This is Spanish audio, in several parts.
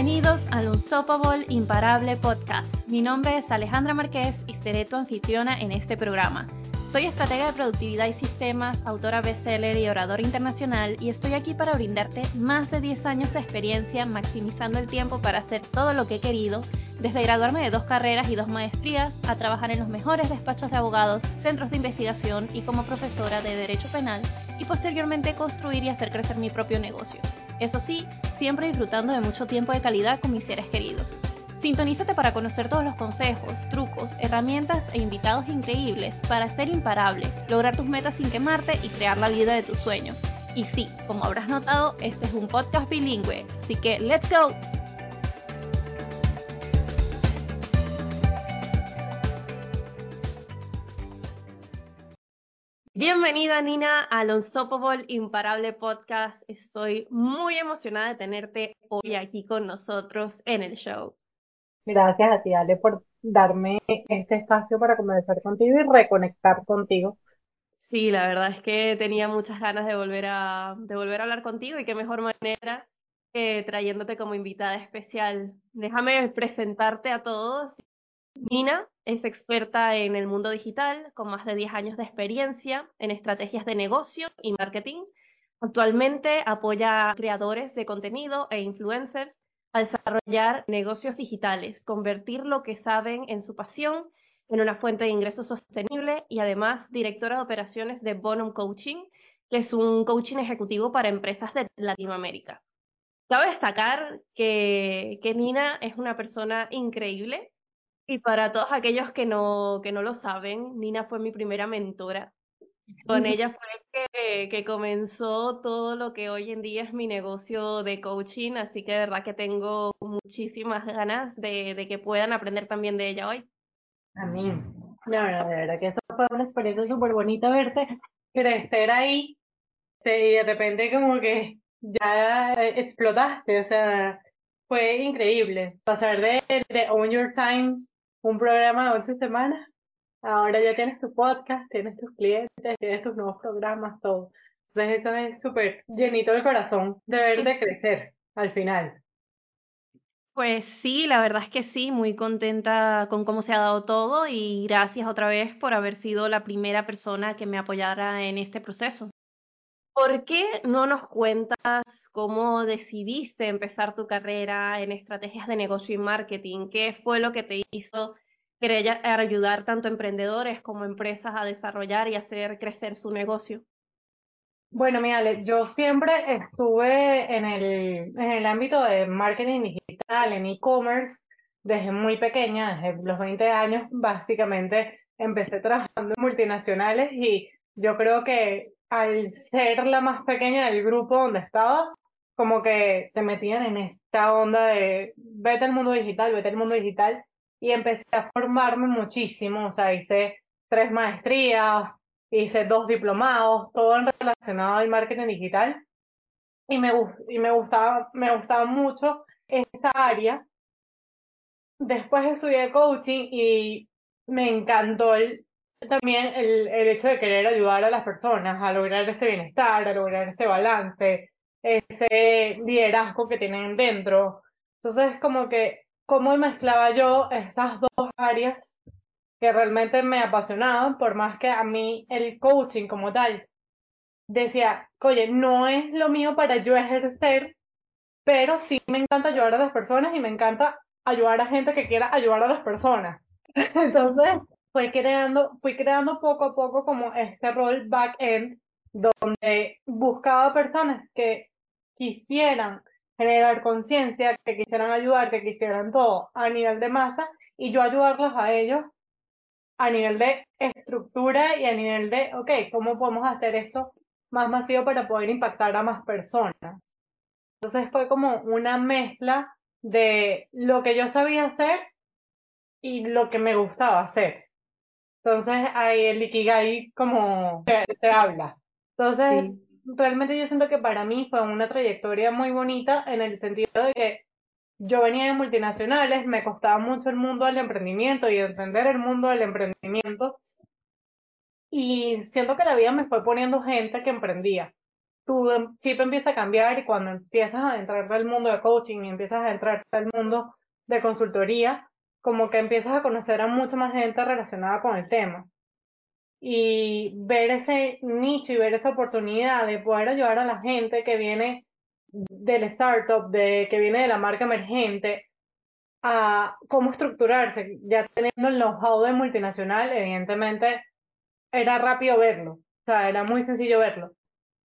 Bienvenidos al Unstoppable Imparable Podcast. Mi nombre es Alejandra Márquez y seré tu anfitriona en este programa. Soy estratega de productividad y sistemas, autora bestseller y oradora internacional y estoy aquí para brindarte más de 10 años de experiencia maximizando el tiempo para hacer todo lo que he querido, desde graduarme de dos carreras y dos maestrías a trabajar en los mejores despachos de abogados, centros de investigación y como profesora de derecho penal y posteriormente construir y hacer crecer mi propio negocio. Eso sí, siempre disfrutando de mucho tiempo de calidad con mis seres queridos. Sintonízate para conocer todos los consejos, trucos, herramientas e invitados increíbles para ser imparable, lograr tus metas sin quemarte y crear la vida de tus sueños. Y sí, como habrás notado, este es un podcast bilingüe, así que ¡let's go! Bienvenida Nina al Unstoppable Imparable Podcast. Estoy muy emocionada de tenerte hoy aquí con nosotros en el show. Gracias a ti, Ale, por darme este espacio para conversar contigo y reconectar contigo. Sí, la verdad es que tenía muchas ganas de volver a, de volver a hablar contigo y qué mejor manera que trayéndote como invitada especial. Déjame presentarte a todos. Nina es experta en el mundo digital, con más de 10 años de experiencia en estrategias de negocio y marketing. Actualmente apoya a creadores de contenido e influencers a desarrollar negocios digitales, convertir lo que saben en su pasión en una fuente de ingresos sostenible y además directora de operaciones de Bonum Coaching, que es un coaching ejecutivo para empresas de Latinoamérica. Cabe destacar que, que Nina es una persona increíble, y para todos aquellos que no, que no lo saben, Nina fue mi primera mentora. Con ella fue que, que, comenzó todo lo que hoy en día es mi negocio de coaching, así que de verdad que tengo muchísimas ganas de, de que puedan aprender también de ella hoy. A mí, no, no, de verdad que eso fue una experiencia súper bonita verte crecer ahí y de repente como que ya explotaste, o sea, fue increíble pasar de, de Own Your Time un programa de 11 semanas, ahora ya tienes tu podcast, tienes tus clientes, tienes tus nuevos programas, todo. Entonces eso es súper llenito el corazón de verte crecer al final. Pues sí, la verdad es que sí, muy contenta con cómo se ha dado todo y gracias otra vez por haber sido la primera persona que me apoyara en este proceso. ¿Por qué no nos cuentas cómo decidiste empezar tu carrera en estrategias de negocio y marketing? ¿Qué fue lo que te hizo querer ayudar tanto a emprendedores como empresas a desarrollar y hacer crecer su negocio? Bueno, mira, yo siempre estuve en el, en el ámbito de marketing digital, en e-commerce, desde muy pequeña, desde los 20 años, básicamente empecé trabajando en multinacionales y yo creo que al ser la más pequeña del grupo donde estaba, como que te metían en esta onda de vete al mundo digital, vete al mundo digital, y empecé a formarme muchísimo, o sea, hice tres maestrías, hice dos diplomados, todo relacionado al marketing digital, y me, y me, gustaba, me gustaba mucho esta área. Después estudié coaching y me encantó el, también el, el hecho de querer ayudar a las personas a lograr ese bienestar, a lograr ese balance, ese liderazgo que tienen dentro. Entonces, como que, ¿cómo mezclaba yo estas dos áreas que realmente me apasionaban, por más que a mí el coaching como tal decía, oye, no es lo mío para yo ejercer, pero sí me encanta ayudar a las personas y me encanta ayudar a gente que quiera ayudar a las personas. Entonces, fui creando, fui creando poco a poco como este rol back-end donde buscaba personas que quisieran generar conciencia, que quisieran ayudar, que quisieran todo a nivel de masa y yo ayudarlos a ellos a nivel de estructura y a nivel de, ok, ¿cómo podemos hacer esto más masivo para poder impactar a más personas? Entonces fue como una mezcla de lo que yo sabía hacer y lo que me gustaba hacer. Entonces ahí el Ikigai como se, habla. Entonces, realmente yo siento que para mí fue una trayectoria muy bonita en el sentido de que yo venía de multinacionales, me costaba mucho el mundo del emprendimiento y entender el mundo del emprendimiento. Y siento que la vida me fue poniendo gente que emprendía. tu chip empieza a cambiar y cuando empiezas a entrar al mundo de coaching y empiezas a entrar al mundo de consultoría, como que empiezas a conocer a mucha más gente relacionada con el tema. Y ver ese nicho y ver esa oportunidad de poder ayudar a la gente que viene del startup, de, que viene de la marca emergente, a cómo estructurarse, ya teniendo el know-how de multinacional, evidentemente era rápido verlo, o sea, era muy sencillo verlo.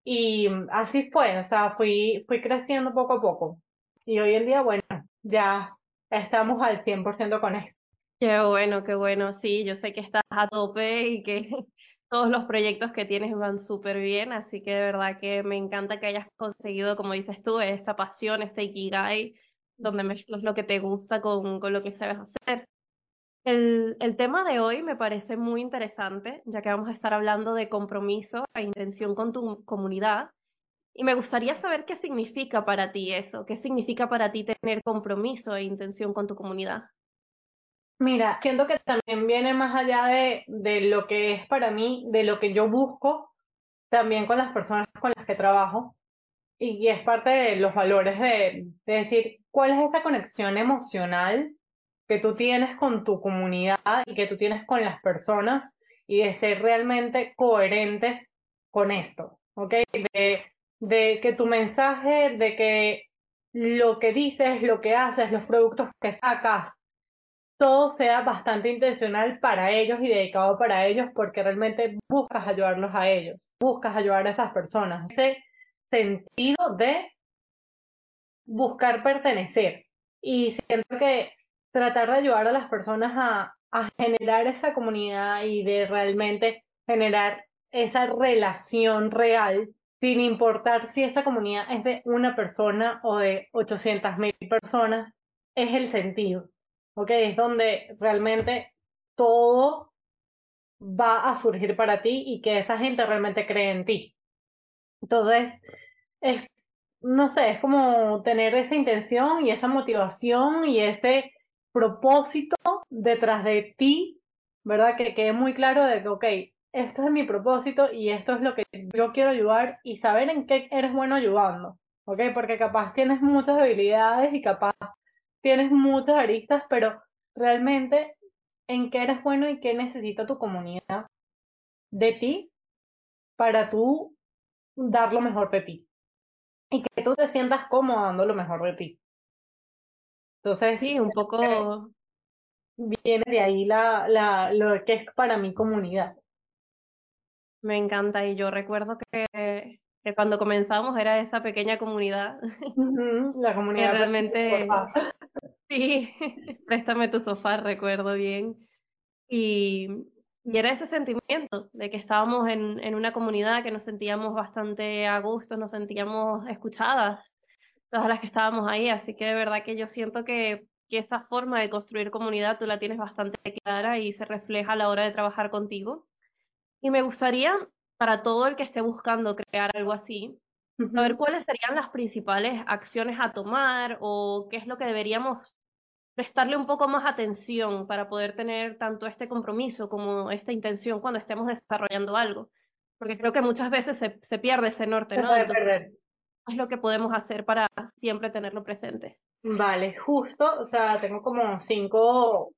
Y así fue, o sea, fui, fui creciendo poco a poco. Y hoy en día, bueno, ya estamos al 100% con esto. Qué bueno, qué bueno. Sí, yo sé que estás a tope y que todos los proyectos que tienes van súper bien, así que de verdad que me encanta que hayas conseguido, como dices tú, esta pasión, este ikigai, donde mezclas lo que te gusta con, con lo que sabes hacer. El, el, tema de hoy me parece muy interesante, ya que vamos a estar hablando de compromiso e intención con tu comunidad. Y me gustaría saber qué significa para ti eso, qué significa para ti tener compromiso e intención con tu comunidad. Mira, siento que también viene más allá de, de lo que es para mí, de lo que yo busco, también con las personas con las que trabajo, y es parte de los valores de, de decir cuál es esa conexión emocional que tú tienes con tu comunidad y que tú tienes con las personas y de ser realmente coherente con esto, ¿ok? De que tu mensaje, de que lo que dices, lo que haces, los productos que sacas, todo sea bastante intencional para ellos y dedicado para ellos porque realmente buscas ayudarlos a ellos, buscas ayudar a esas personas. Ese sentido de buscar pertenecer. Y siento que tratar de ayudar a las personas a, a generar esa comunidad y de realmente generar esa relación real, sin importar si esa comunidad es de una persona o de 800 mil personas, es el sentido. ¿Ok? Es donde realmente todo va a surgir para ti y que esa gente realmente cree en ti. Entonces, es, no sé, es como tener esa intención y esa motivación y ese propósito detrás de ti, ¿verdad? Que quede muy claro de que, ok, esto es mi propósito y esto es lo que yo quiero ayudar y saber en qué eres bueno ayudando, ¿ok? Porque capaz tienes muchas habilidades y capaz tienes muchas aristas, pero realmente en qué eres bueno y qué necesita tu comunidad de ti para tú dar lo mejor de ti y que tú te sientas cómodo dando lo mejor de ti. Entonces, sí, un poco viene de ahí la, la, lo que es para mi comunidad. Me encanta y yo recuerdo que, que cuando comenzamos era esa pequeña comunidad. La comunidad. Que realmente, sí, préstame tu sofá, recuerdo bien. Y, y, era ese sentimiento de que estábamos en, en una comunidad que nos sentíamos bastante a gusto, nos sentíamos escuchadas, todas las que estábamos ahí. Así que de verdad que yo siento que que esa forma de construir comunidad tú la tienes bastante clara y se refleja a la hora de trabajar contigo. Y me gustaría, para todo el que esté buscando crear algo así, uh -huh. saber cuáles serían las principales acciones a tomar o qué es lo que deberíamos prestarle un poco más atención para poder tener tanto este compromiso como esta intención cuando estemos desarrollando algo. Porque creo que muchas veces se, se pierde ese norte, ¿no? Entonces, es lo que podemos hacer para siempre tenerlo presente. Vale, justo, o sea, tengo como cinco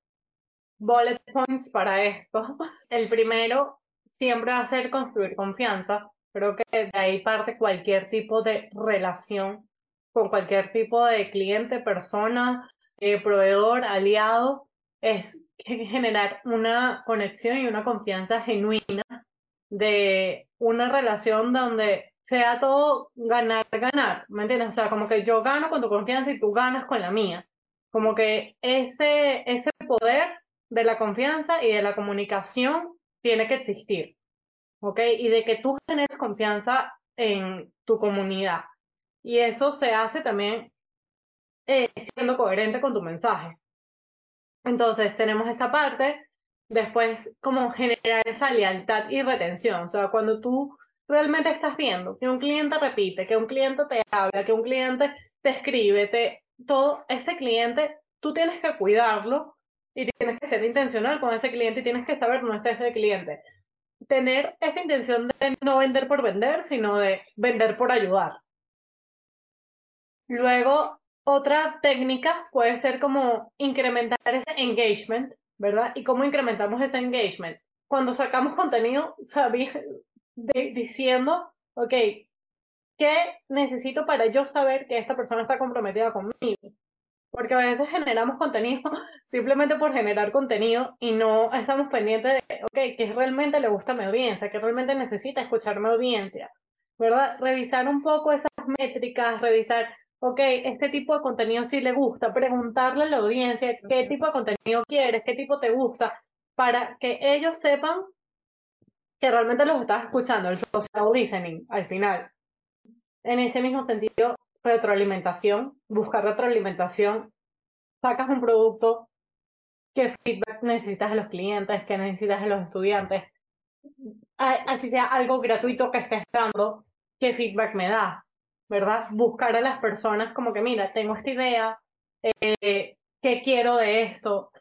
bullet points para esto. El primero siempre va a ser construir confianza. Creo que de ahí parte cualquier tipo de relación con cualquier tipo de cliente, persona, eh, proveedor, aliado. Es generar una conexión y una confianza genuina de una relación donde sea todo ganar, ganar, ¿me entiendes? O sea, como que yo gano con tu confianza y tú ganas con la mía. Como que ese, ese poder de la confianza y de la comunicación tiene que existir, ¿ok? Y de que tú generes confianza en tu comunidad. Y eso se hace también eh, siendo coherente con tu mensaje. Entonces, tenemos esta parte, después, como generar esa lealtad y retención. O sea, cuando tú realmente estás viendo que un cliente repite, que un cliente te habla, que un cliente te escribe, te, todo ese cliente, tú tienes que cuidarlo y tienes que ser intencional con ese cliente y tienes que saber dónde está ese cliente. tener esa intención de no vender por vender, sino de vender por ayudar. Luego, otra técnica puede ser como incrementar ese engagement, ¿verdad? ¿Y cómo incrementamos ese engagement? Cuando sacamos contenido diciendo, ok, ¿qué necesito para yo saber que esta persona está comprometida conmigo? Porque a veces generamos contenido simplemente por generar contenido y no estamos pendientes de, ok, ¿qué realmente le gusta a mi audiencia? ¿Qué realmente necesita escuchar mi audiencia? ¿Verdad? Revisar un poco esas métricas, revisar, ok, este tipo de contenido sí le gusta, preguntarle a la audiencia qué tipo de contenido quieres, qué tipo te gusta, para que ellos sepan que realmente los estás escuchando, el social listening al final. En ese mismo sentido, retroalimentación, buscar retroalimentación, sacas un producto, qué feedback necesitas de los clientes, qué necesitas de los estudiantes, así sea algo gratuito que estés dando, qué feedback me das, ¿verdad? Buscar a las personas como que, mira, tengo esta idea, eh, ¿qué quiero de esto?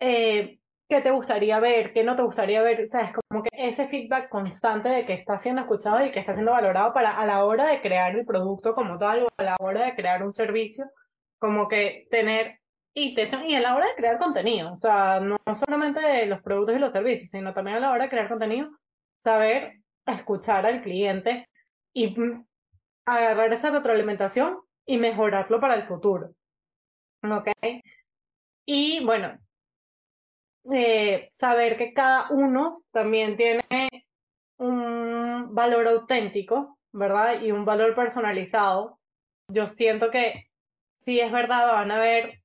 Eh, qué te gustaría ver, qué no te gustaría ver, sabes, como que ese feedback constante de que está siendo escuchado y que está siendo valorado para a la hora de crear el producto como tal o a la hora de crear un servicio, como que tener y, y a la hora de crear contenido, o sea, no solamente de los productos y los servicios, sino también a la hora de crear contenido, saber escuchar al cliente y agarrar esa retroalimentación y mejorarlo para el futuro. ¿Ok? Y bueno, eh, saber que cada uno también tiene un valor auténtico, ¿verdad? Y un valor personalizado. Yo siento que si es verdad, van a haber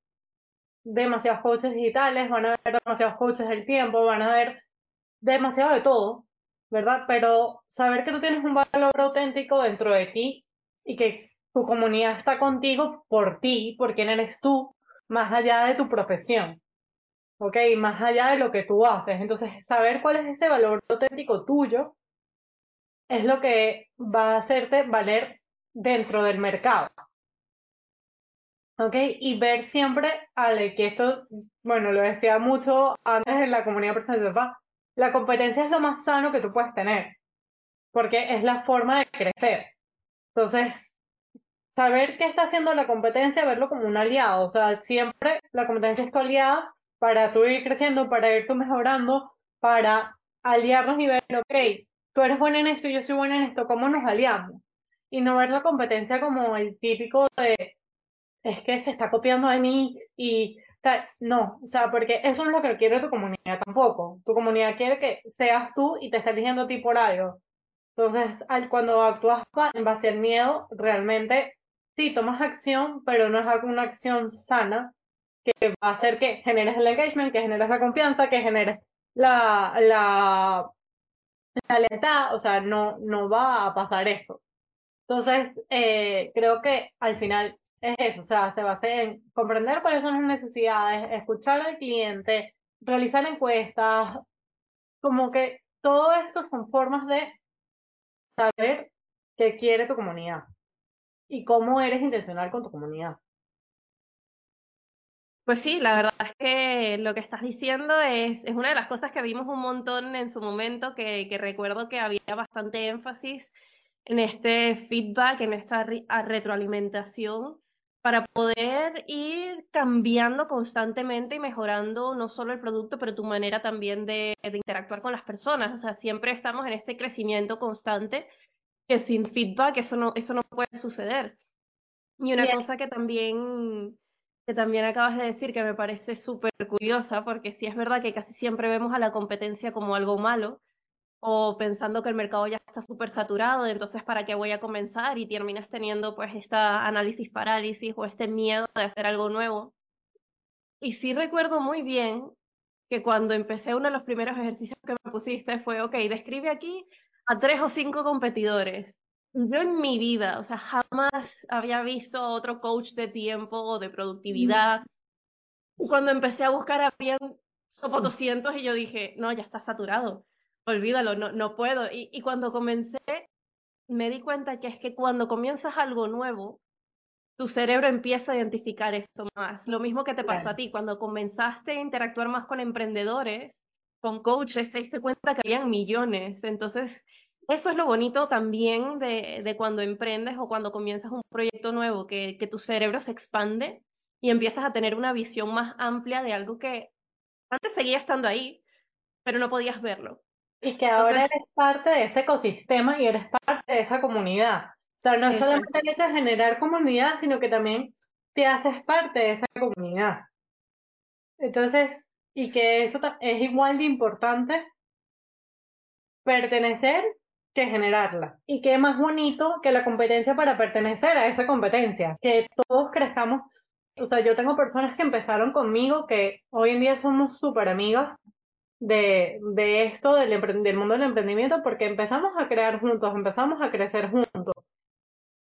demasiados coaches digitales, van a haber demasiados coaches del tiempo, van a haber demasiado de todo, ¿verdad? Pero saber que tú tienes un valor auténtico dentro de ti y que tu comunidad está contigo por ti, por quién eres tú, más allá de tu profesión. ¿Ok? Más allá de lo que tú haces. Entonces, saber cuál es ese valor auténtico tuyo es lo que va a hacerte valer dentro del mercado. ¿Ok? Y ver siempre, Ale, que esto, bueno, lo decía mucho antes en la comunidad personal, la competencia es lo más sano que tú puedes tener, porque es la forma de crecer. Entonces, saber qué está haciendo la competencia, verlo como un aliado, o sea, siempre la competencia es tu aliada para tú ir creciendo, para ir tú mejorando, para aliarnos y ver, ok, tú eres buena en esto y yo soy buena en esto, ¿cómo nos aliamos? Y no ver la competencia como el típico de, es que se está copiando de mí y tal. No, o sea, porque eso no es lo que quiere tu comunidad tampoco. Tu comunidad quiere que seas tú y te esté eligiendo a ti por algo. Entonces, al, cuando actúas en base al miedo, realmente sí, tomas acción, pero no es una acción sana, que va a hacer que generes el engagement, que generes la confianza, que generes la, la, lealtad, o sea, no, no va a pasar eso. Entonces, eh, creo que al final es eso, o sea, se basa en comprender cuáles son las necesidades, escuchar al cliente, realizar encuestas, como que todo esto son formas de saber qué quiere tu comunidad y cómo eres intencional con tu comunidad. Pues sí, la verdad es que lo que estás diciendo es, es una de las cosas que vimos un montón en su momento, que, que recuerdo que había bastante énfasis en este feedback, en esta retroalimentación, para poder ir cambiando constantemente y mejorando no solo el producto, pero tu manera también de, de interactuar con las personas. O sea, siempre estamos en este crecimiento constante que sin feedback eso no, eso no puede suceder. Y una cosa que también que también acabas de decir que me parece súper curiosa, porque sí es verdad que casi siempre vemos a la competencia como algo malo, o pensando que el mercado ya está súper saturado, entonces para qué voy a comenzar y terminas teniendo pues esta análisis parálisis o este miedo de hacer algo nuevo. Y sí recuerdo muy bien que cuando empecé uno de los primeros ejercicios que me pusiste fue, ok, describe aquí a tres o cinco competidores. Yo en mi vida, o sea, jamás había visto a otro coach de tiempo o de productividad. Y cuando empecé a buscar, habían sopo 200 y yo dije, no, ya está saturado, olvídalo, no, no puedo. Y, y cuando comencé, me di cuenta que es que cuando comienzas algo nuevo, tu cerebro empieza a identificar esto más. Lo mismo que te pasó a ti, cuando comenzaste a interactuar más con emprendedores, con coaches, te diste cuenta que habían millones. Entonces, eso es lo bonito también de, de cuando emprendes o cuando comienzas un proyecto nuevo, que, que tu cerebro se expande y empiezas a tener una visión más amplia de algo que antes seguía estando ahí, pero no podías verlo. Y que ahora eres parte de ese ecosistema y eres parte de esa comunidad. O sea, no es solamente el hecho de generar comunidad, sino que también te haces parte de esa comunidad. Entonces, y que eso es igual de importante pertenecer que generarla. Y qué más bonito que la competencia para pertenecer a esa competencia, que todos crezcamos. O sea, yo tengo personas que empezaron conmigo que hoy en día somos súper amigas de, de esto del, del mundo del emprendimiento porque empezamos a crear juntos, empezamos a crecer juntos.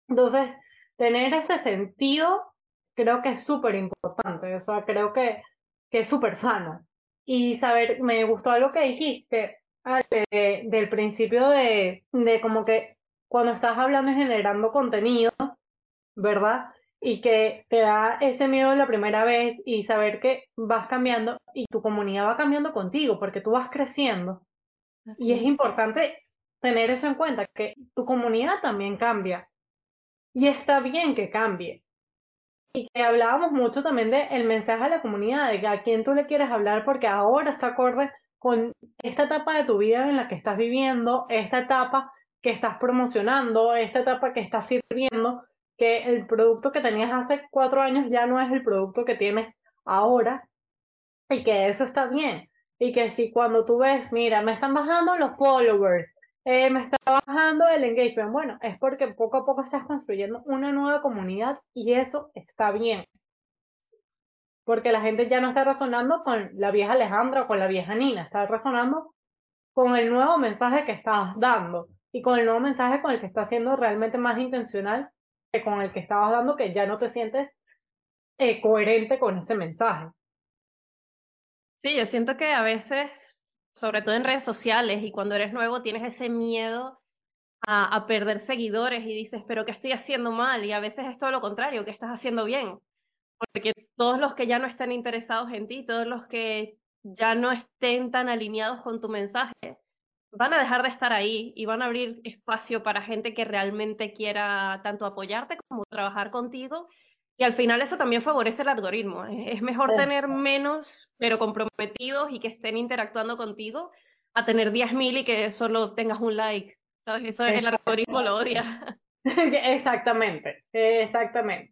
Entonces, tener ese sentido creo que es súper importante, o sea, creo que, que es súper sano. Y saber, me gustó algo que dijiste, del principio de, de como que cuando estás hablando y generando contenido, ¿verdad? Y que te da ese miedo la primera vez y saber que vas cambiando y tu comunidad va cambiando contigo porque tú vas creciendo. y es importante tener eso en cuenta, que tu comunidad también cambia. Y está bien que cambie. Y que hablábamos mucho también del el mensaje a la comunidad, de a quién tú le quieres hablar, porque ahora está acorde con esta etapa de tu vida en la que estás viviendo, esta etapa que estás promocionando, esta etapa que estás sirviendo, que el producto que tenías hace cuatro años ya no es el producto que tienes ahora y que eso está bien. Y que si cuando tú ves, mira, me están bajando los followers, eh, me está bajando el engagement, bueno, es porque poco a poco estás construyendo una nueva comunidad y eso está bien porque la gente ya no está razonando con la vieja Alejandra o con la vieja Nina, está razonando con el nuevo mensaje que estás dando y con el nuevo mensaje con el que estás siendo realmente más intencional que con el que estabas dando que ya no te sientes eh, coherente con ese mensaje. Sí, yo siento que a veces, sobre todo en redes sociales y cuando eres nuevo, tienes ese miedo a, a perder seguidores y dices, pero ¿qué estoy haciendo mal? Y a veces es todo lo contrario, ¿qué estás haciendo bien? Porque todos los que ya no estén interesados en ti, todos los que ya no estén tan alineados con tu mensaje, van a dejar de estar ahí y van a abrir espacio para gente que realmente quiera tanto apoyarte como trabajar contigo. Y al final eso también favorece el algoritmo. Es mejor tener menos, pero comprometidos y que estén interactuando contigo, a tener 10.000 y que solo tengas un like. ¿Sabes? Eso es el algoritmo lo odia. Exactamente, exactamente.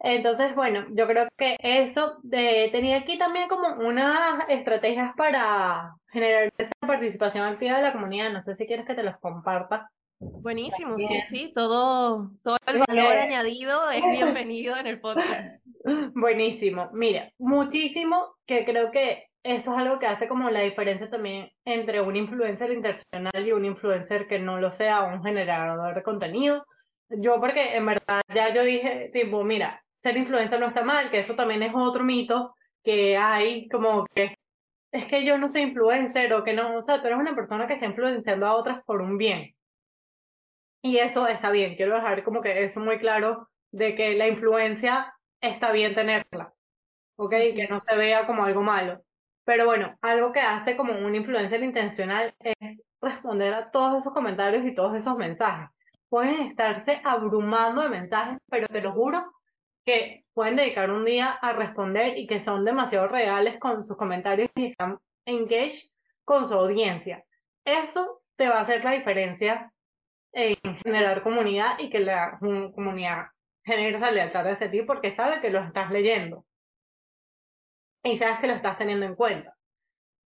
Entonces, bueno, yo creo que eso de, tenía aquí también como unas estrategias para generar esa participación activa de la comunidad. No sé si quieres que te los comparta. Buenísimo, sí, sí, todo, todo el valor añadido es bienvenido en el podcast. Buenísimo, mira, muchísimo que creo que esto es algo que hace como la diferencia también entre un influencer internacional y un influencer que no lo sea, un generador de contenido. Yo porque en verdad ya yo dije, tipo, mira, ser influencer no está mal, que eso también es otro mito que hay, como que es que yo no soy influencer o que no, o sea, tú eres una persona que está influenciando a otras por un bien. Y eso está bien, quiero dejar como que eso muy claro de que la influencia está bien tenerla, ¿ok? Que no se vea como algo malo. Pero bueno, algo que hace como un influencer intencional es responder a todos esos comentarios y todos esos mensajes. Pueden estarse abrumando de mensajes, pero te lo juro que pueden dedicar un día a responder y que son demasiado reales con sus comentarios y están engaged con su audiencia. Eso te va a hacer la diferencia en generar comunidad y que la comunidad genere esa lealtad hacia ti porque sabe que lo estás leyendo y sabes que lo estás teniendo en cuenta.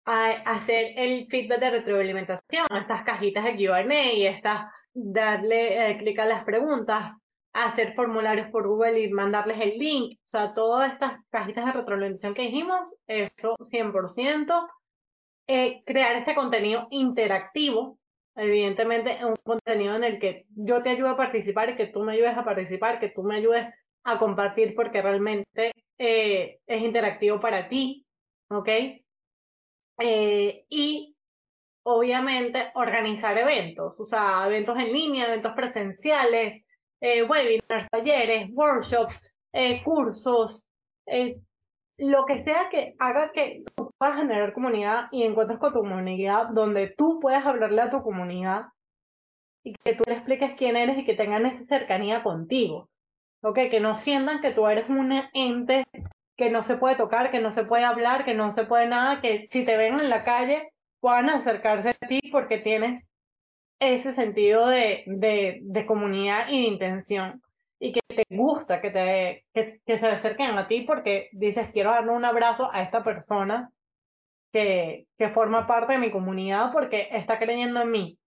A hacer el feedback de retroalimentación, estas cajitas de Q&A estas darle eh, clic a las preguntas, hacer formularios por Google y mandarles el link. O sea, todas estas cajitas de retroalimentación que dijimos, eso 100%. Eh, crear este contenido interactivo, evidentemente un contenido en el que yo te ayude a participar y que tú me ayudes a participar, que tú me ayudes a compartir porque realmente eh, es interactivo para ti, ¿ok? Eh, y obviamente organizar eventos, o sea, eventos en línea, eventos presenciales, eh, webinars, talleres, workshops, eh, cursos, eh, lo que sea que haga que tú puedas generar comunidad y encuentres con tu comunidad donde tú puedas hablarle a tu comunidad y que tú le expliques quién eres y que tengan esa cercanía contigo. ¿Ok? Que no sientan que tú eres un ente que no se puede tocar, que no se puede hablar, que no se puede nada, que si te ven en la calle puedan acercarse a ti porque tienes ese sentido de, de, de comunidad y de intención. Y que te gusta que, te, que, que, se acerquen a ti porque dices, quiero darle un abrazo a esta persona que, que forma parte de mi comunidad porque está creyendo en mí,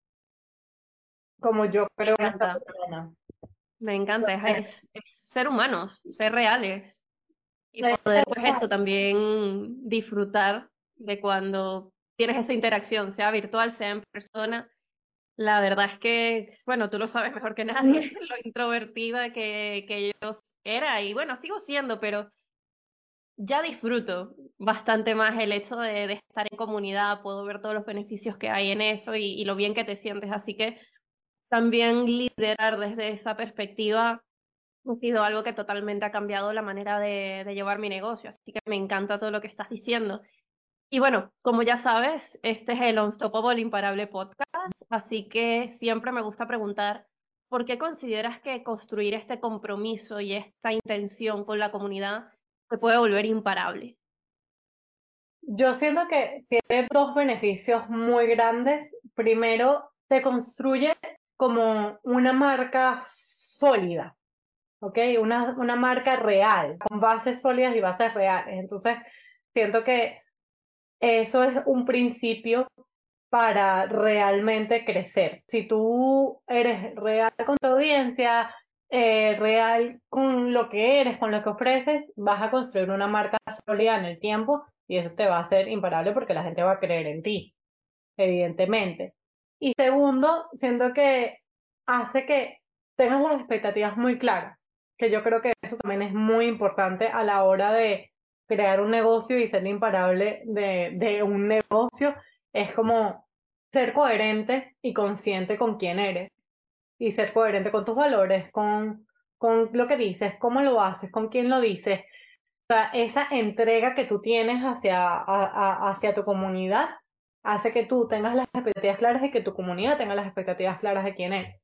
como yo creo en esta persona. Me encanta, es, es, ser humanos, ser reales. Y poder pues eso también disfrutar de cuando tienes esa interacción, sea virtual, sea en persona. La verdad es que, bueno, tú lo sabes mejor que nadie, lo introvertida que, que yo era y bueno, sigo siendo, pero ya disfruto bastante más el hecho de, estar en comunidad, puedo ver todos los beneficios que hay en eso y, lo bien que te sientes. Así que también liderar desde esa perspectiva ha sido algo que totalmente ha cambiado la manera de, de llevar mi negocio. Así que me encanta todo lo que estás diciendo. Y bueno, como ya sabes, este es el Unstoppable Imparable Podcast, así que siempre me gusta preguntar, ¿por qué consideras que construir este compromiso y esta intención con la comunidad se puede volver imparable? Yo siento que tiene dos beneficios muy grandes. Primero, te construye como una marca sólida, ¿ok? Una, una marca real, con bases sólidas y bases reales. Entonces, siento que eso es un principio para realmente crecer. Si tú eres real con tu audiencia, eh, real con lo que eres, con lo que ofreces, vas a construir una marca sólida en el tiempo y eso te va a hacer imparable porque la gente va a creer en ti, evidentemente. Y segundo, siento que hace que tengas las expectativas muy claras, que yo creo que eso también es muy importante a la hora de crear un negocio y ser imparable de, de un negocio, es como ser coherente y consciente con quién eres y ser coherente con tus valores, con, con lo que dices, cómo lo haces, con quién lo dices. O sea, esa entrega que tú tienes hacia, hacia tu comunidad hace que tú tengas las expectativas claras y que tu comunidad tenga las expectativas claras de quién eres.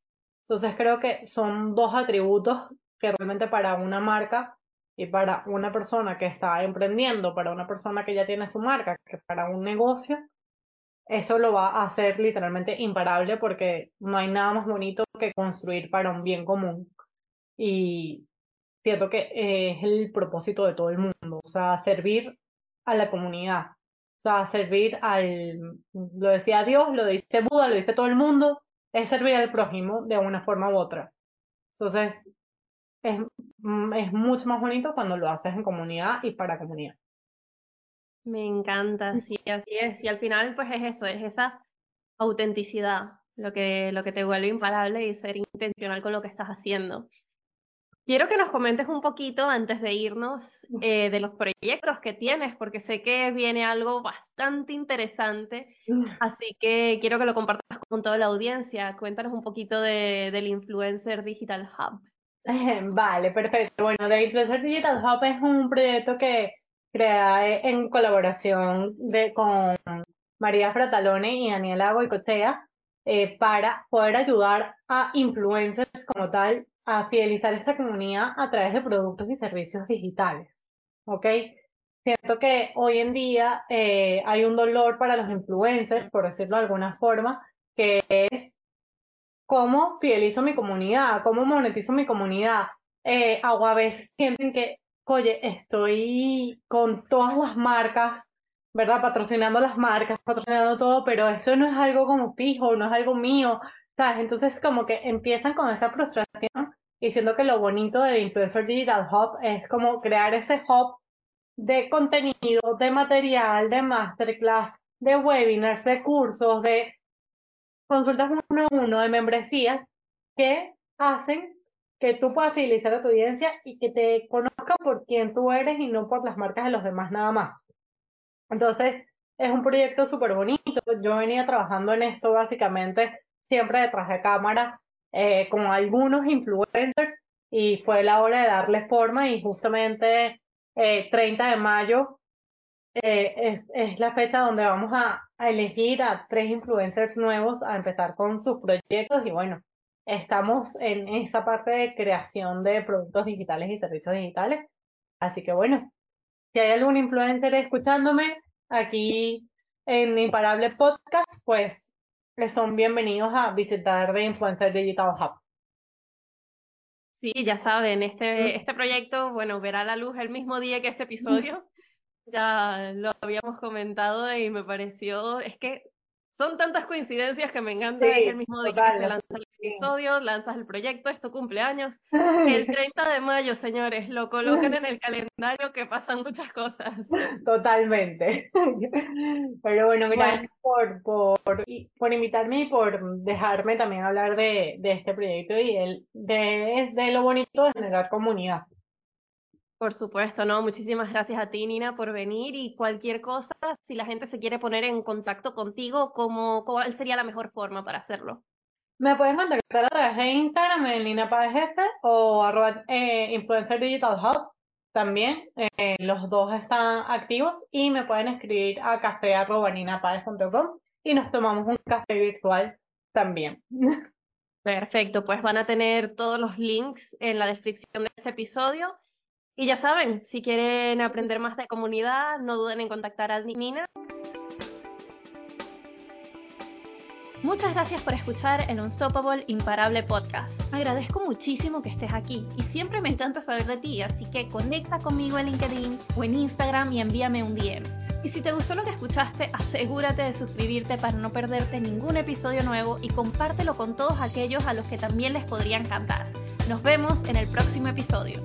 Entonces creo que son dos atributos que realmente para una marca y para una persona que está emprendiendo, para una persona que ya tiene su marca, que para un negocio, eso lo va a hacer literalmente imparable porque no hay nada más bonito que construir para un bien común. Y siento que es el propósito de todo el mundo, o sea, servir a la comunidad, o sea, servir al, lo decía Dios, lo dice Buda, lo dice todo el mundo, es servir al prójimo de una forma u otra. Entonces, es, es mucho más bonito cuando lo haces en comunidad y para comunidad. Me encanta, sí, así es. Y al final, pues es eso, es esa autenticidad lo que, lo que te vuelve imparable y ser intencional con lo que estás haciendo. Quiero que nos comentes un poquito antes de irnos eh, de los proyectos que tienes, porque sé que viene algo bastante interesante, así que quiero que lo compartas con toda la audiencia. Cuéntanos un poquito de, del Influencer Digital Hub. Vale, perfecto. Bueno, The Influencer Digital Hub es un proyecto que crea en colaboración de, con María Fratalone y Daniela Goicochea eh, para poder ayudar a influencers como tal a fidelizar esta comunidad a través de productos y servicios digitales. ¿Ok? Siento que hoy en día eh, hay un dolor para los influencers, por decirlo de alguna forma, que es cómo fidelizo mi comunidad, cómo monetizo mi comunidad. Eh, o sienten que, oye, estoy con todas las marcas, ¿verdad? Patrocinando las marcas, patrocinando todo, pero eso no es algo como fijo, no es algo mío, ¿sabes? Entonces como que empiezan con esa frustración diciendo que lo bonito de Influencer Digital Hub es como crear ese hub de contenido, de material, de masterclass, de webinars, de cursos, de consultas uno a uno, de membresías que hacen que tú puedas fidelizar a tu audiencia y que te conozcan por quien tú eres y no por las marcas de los demás nada más. Entonces, es un proyecto súper bonito. Yo venía trabajando en esto básicamente siempre detrás de cámara eh, con algunos influencers y fue la hora de darle forma y justamente 30 de mayo eh, es, es, la fecha donde vamos a, a, elegir a tres influencers nuevos a empezar con sus proyectos y bueno, estamos en esa parte de creación de productos digitales y servicios digitales. Así que bueno, si hay algún influencer escuchándome aquí en Imparable Podcast, pues son bienvenidos a visitar The Influencer Digital Hub. Sí, ya saben, este, este proyecto, bueno, verá la luz el mismo día que este episodio. Ya lo habíamos comentado y me pareció, es que son tantas coincidencias que me encanta, es el mismo día que se lanza el episodio, lanzas el proyecto, es tu cumpleaños. El 30 de mayo, señores, lo colocan en el calendario que pasan muchas cosas. Totalmente. Pero bueno, gracias Por, por, por invitarme y por dejarme también hablar de, de este proyecto y el, de, de lo bonito de generar comunidad. Por supuesto, no. Muchísimas gracias a ti, Nina, por venir y cualquier cosa, si la gente se quiere poner en contacto contigo, ¿cómo, ¿cuál sería la mejor forma para hacerlo? Me pueden contactar a través de Instagram en Nina Páez o arroba eh, Influencer Digital Hub. También eh, los dos están activos y me pueden escribir a café arroba y nos tomamos un café virtual también. Perfecto, pues van a tener todos los links en la descripción de este episodio y ya saben, si quieren aprender más de comunidad, no duden en contactar a Nina. Muchas gracias por escuchar el Unstoppable Imparable Podcast. Agradezco muchísimo que estés aquí y siempre me encanta saber de ti, así que conecta conmigo en LinkedIn o en Instagram y envíame un DM. Y si te gustó lo que escuchaste, asegúrate de suscribirte para no perderte ningún episodio nuevo y compártelo con todos aquellos a los que también les podría encantar. Nos vemos en el próximo episodio.